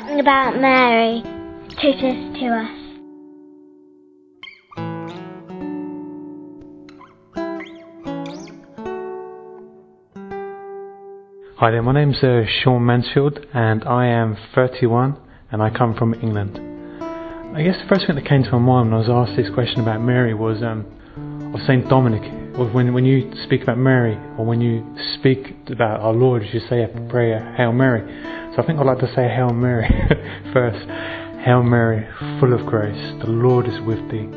something about Mary teaches to us. Hi there, my name's uh, Sean Mansfield and I am 31 and I come from England. I guess the first thing that came to my mind when I was asked this question about Mary was um, of Saint Dominic. When when you speak about Mary or when you speak about our Lord, you say a prayer, Hail Mary. So I think I'd like to say Hail Mary first. Hail Mary, full of grace, the Lord is with thee.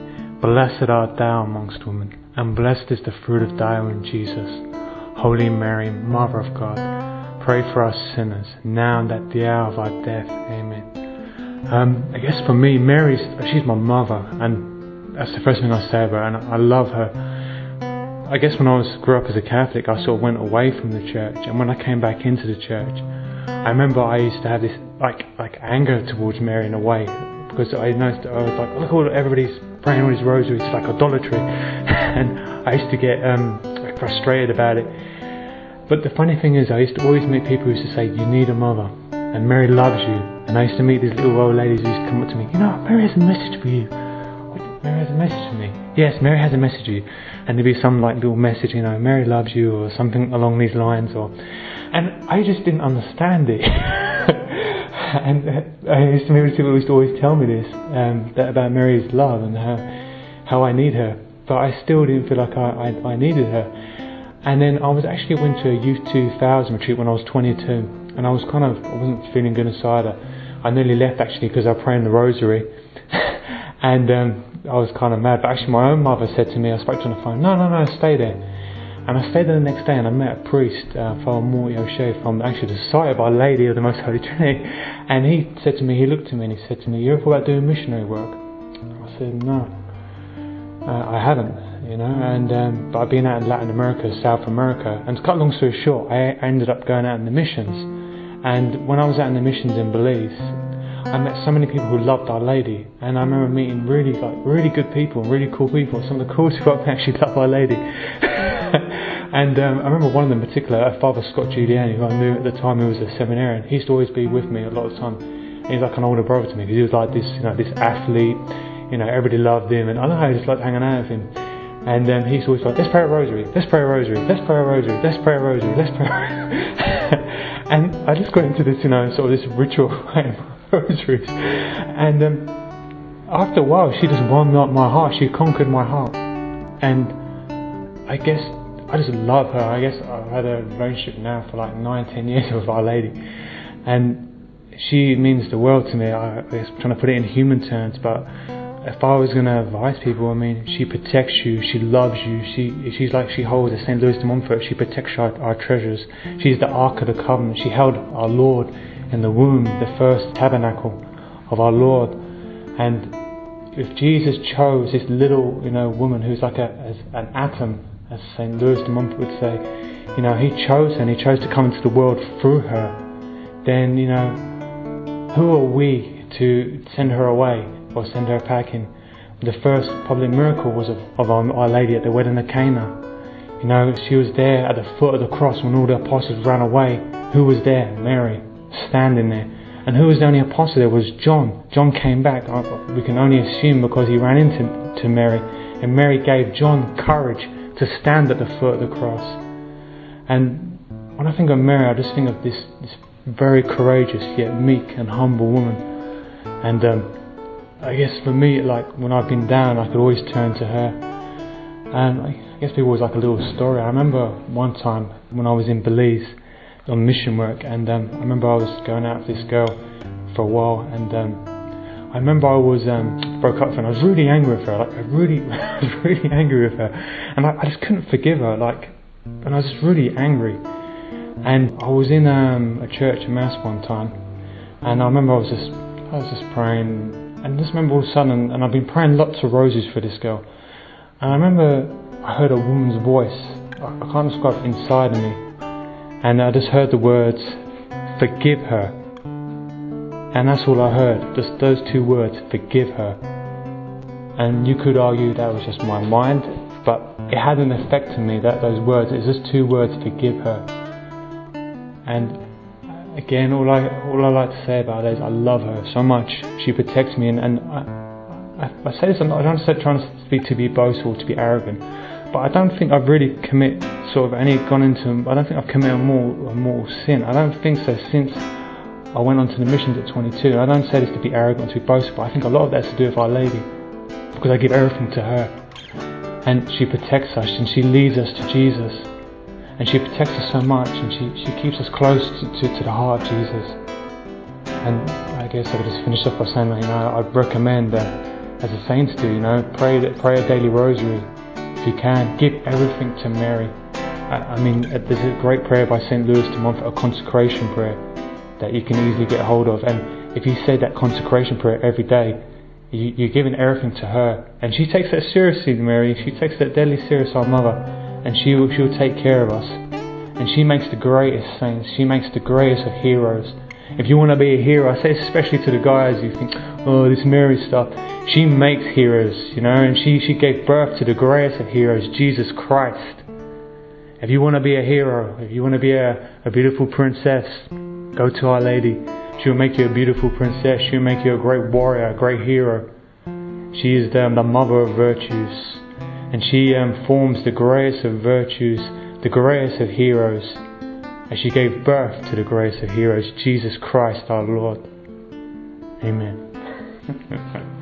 Blessed art thou amongst women, and blessed is the fruit of thy womb, Jesus. Holy Mary, Mother of God Pray for us sinners, now and at the hour of our death. Amen. Um, I guess for me, Mary's, she's my mother, and that's the first thing I say about her, and I love her. I guess when I was grew up as a Catholic, I sort of went away from the church, and when I came back into the church, I remember I used to have this like like anger towards Mary in a way because I noticed I was like, look, all everybody's praying all these rosaries, it's like idolatry, and I used to get um, frustrated about it. But the funny thing is, I used to always meet people who used to say, You need a mother, and Mary loves you. And I used to meet these little old ladies who used to come up to me, You know, Mary has a message for you. Mary has a message for me. Yes, Mary has a message for you. And there'd be some like little message, you know, Mary loves you, or something along these lines, or. And I just didn't understand it. and I used to meet people used to always tell me this um, that about Mary's love and how how I need her, but I still didn't feel like I, I, I needed her. And then I was actually went to a Youth 2000 retreat when I was 22, and I was kind of I wasn't feeling good inside. I nearly left actually because I prayed the rosary, and um, I was kind of mad. But actually, my own mother said to me, I spoke to her on the phone, no, no, no, stay there. And I stayed there the next day, and I met a priest, uh, Father Morty O'Shea, from actually the Society of Our Lady of the Most Holy Trinity. And he said to me, he looked at me and he said to me, "You ever about doing missionary work?" I said, "No, uh, I haven't." you know. And um, but I've been out in Latin America, South America, and to cut long story short, I, ended up going out in the missions. And when I was out in the missions in Belize, I met so many people who loved Our Lady, and I remember meeting really like really good people, really cool people. Some of the coolest people actually love Our Lady. and um, I remember one of them in particular, Father Scott Giuliani, who I knew at the time who was a seminarian. He used to always be with me a lot of the time. He's like an older brother to me because he was like this, you know, this athlete. You know, everybody loved him, and I don't know, just liked hanging out with him. And um, he's always like, let's pray a rosary, let's pray a rosary, let's pray a rosary, let's pray a rosary, let's pray and I just got into this, you know, sort of this ritual of rosaries. And um, after a while, she just won my heart. She conquered my heart. And I guess I just love her. I guess I've had a relationship now for like nine, ten years with Our Lady. And she means the world to me. I'm trying to put it in human terms, but if I was going to advise people, I mean, she protects you, she loves you, she she's like she holds a St. Louis de Montfort, she protects our, our treasures. She's the Ark of the Covenant. She held our Lord in the womb, the first tabernacle of our Lord. And if Jesus chose this little, you know, woman who's like a, an atom, as St. Louis de Montfort would say, you know, he chose her and he chose to come into the world through her, then, you know, who are we to send her away? or send her packing. The first public miracle was of, of Our Lady at the wedding of Cana. You know, she was there at the foot of the cross when all the apostles ran away. Who was there? Mary, standing there. And who was the only apostle there? Was John. John came back. Uh, we can only assume because he ran into to Mary. And Mary gave John courage to stand at the foot of the cross. And when I think of Mary, I just think of this, this very courageous yet meek and humble woman. And um, I guess for me, like when I've been down, I could always turn to her. And I guess people always like a little story. I remember one time when I was in Belize on mission work, and um, I remember I was going out with this girl for a while, and um, I remember I was um, broke up with her, and I was really angry with her. Like I really, I was really angry with her, and I, I just couldn't forgive her. Like, and I was just really angry. And I was in um, a church mass one time, and I remember I was just, I was just praying and just remember all of a sudden, and I've been praying lots of roses for this girl. And I remember I heard a woman's voice. I, I can't describe it inside of me. And I just heard the words, forgive her. And that's all I heard. Just those two words, forgive her. And you could argue that was just my mind, but it had an effect on me that those words, it's just two words, forgive her. And again, all I all I like to say about her is I love her so much. She protects me, and, and I, I, I say this. I'm not, I don't say trying to be to be boastful, to be arrogant, but I don't think I've really commit sort of any gone into. I don't think I've committed a mortal, a mortal sin. I don't think so since I went on to the missions at 22. I don't say this to be arrogant, or to be boastful. But I think a lot of that has to do with Our Lady, because I give everything to her, and she protects us and she leads us to Jesus and she protects us so much and she, she keeps us close to, to, to the heart of Jesus. And I guess I could just finish up by saying that, you know, I'd recommend that as the saints do, you know, pray, that, pray a daily rosary if you can. Give everything to Mary. I, I mean, uh, there's a great prayer by St. Louis de Montfort, a consecration prayer that you can easily get hold of. And if you say that consecration prayer every day, you, you're giving everything to her. And she takes that seriously, Mary. She takes that deadly serious, our mother and she will, she will take care of us. And she makes the greatest saints, she makes the greatest of heroes. If you want to be a hero, I say especially to the guys who think, oh, this Mary stuff. She makes heroes, you know, and she, she gave birth to the greatest of heroes, Jesus Christ. If you want to be a hero, if you want to be a, a beautiful princess, go to Our Lady. She'll make you a beautiful princess. She'll make you a great warrior, a great hero. She is the, the mother of virtues and she um, forms the greatest of virtues, the greatest of heroes, as she gave birth to the greatest of heroes, Jesus Christ our Lord. Amen.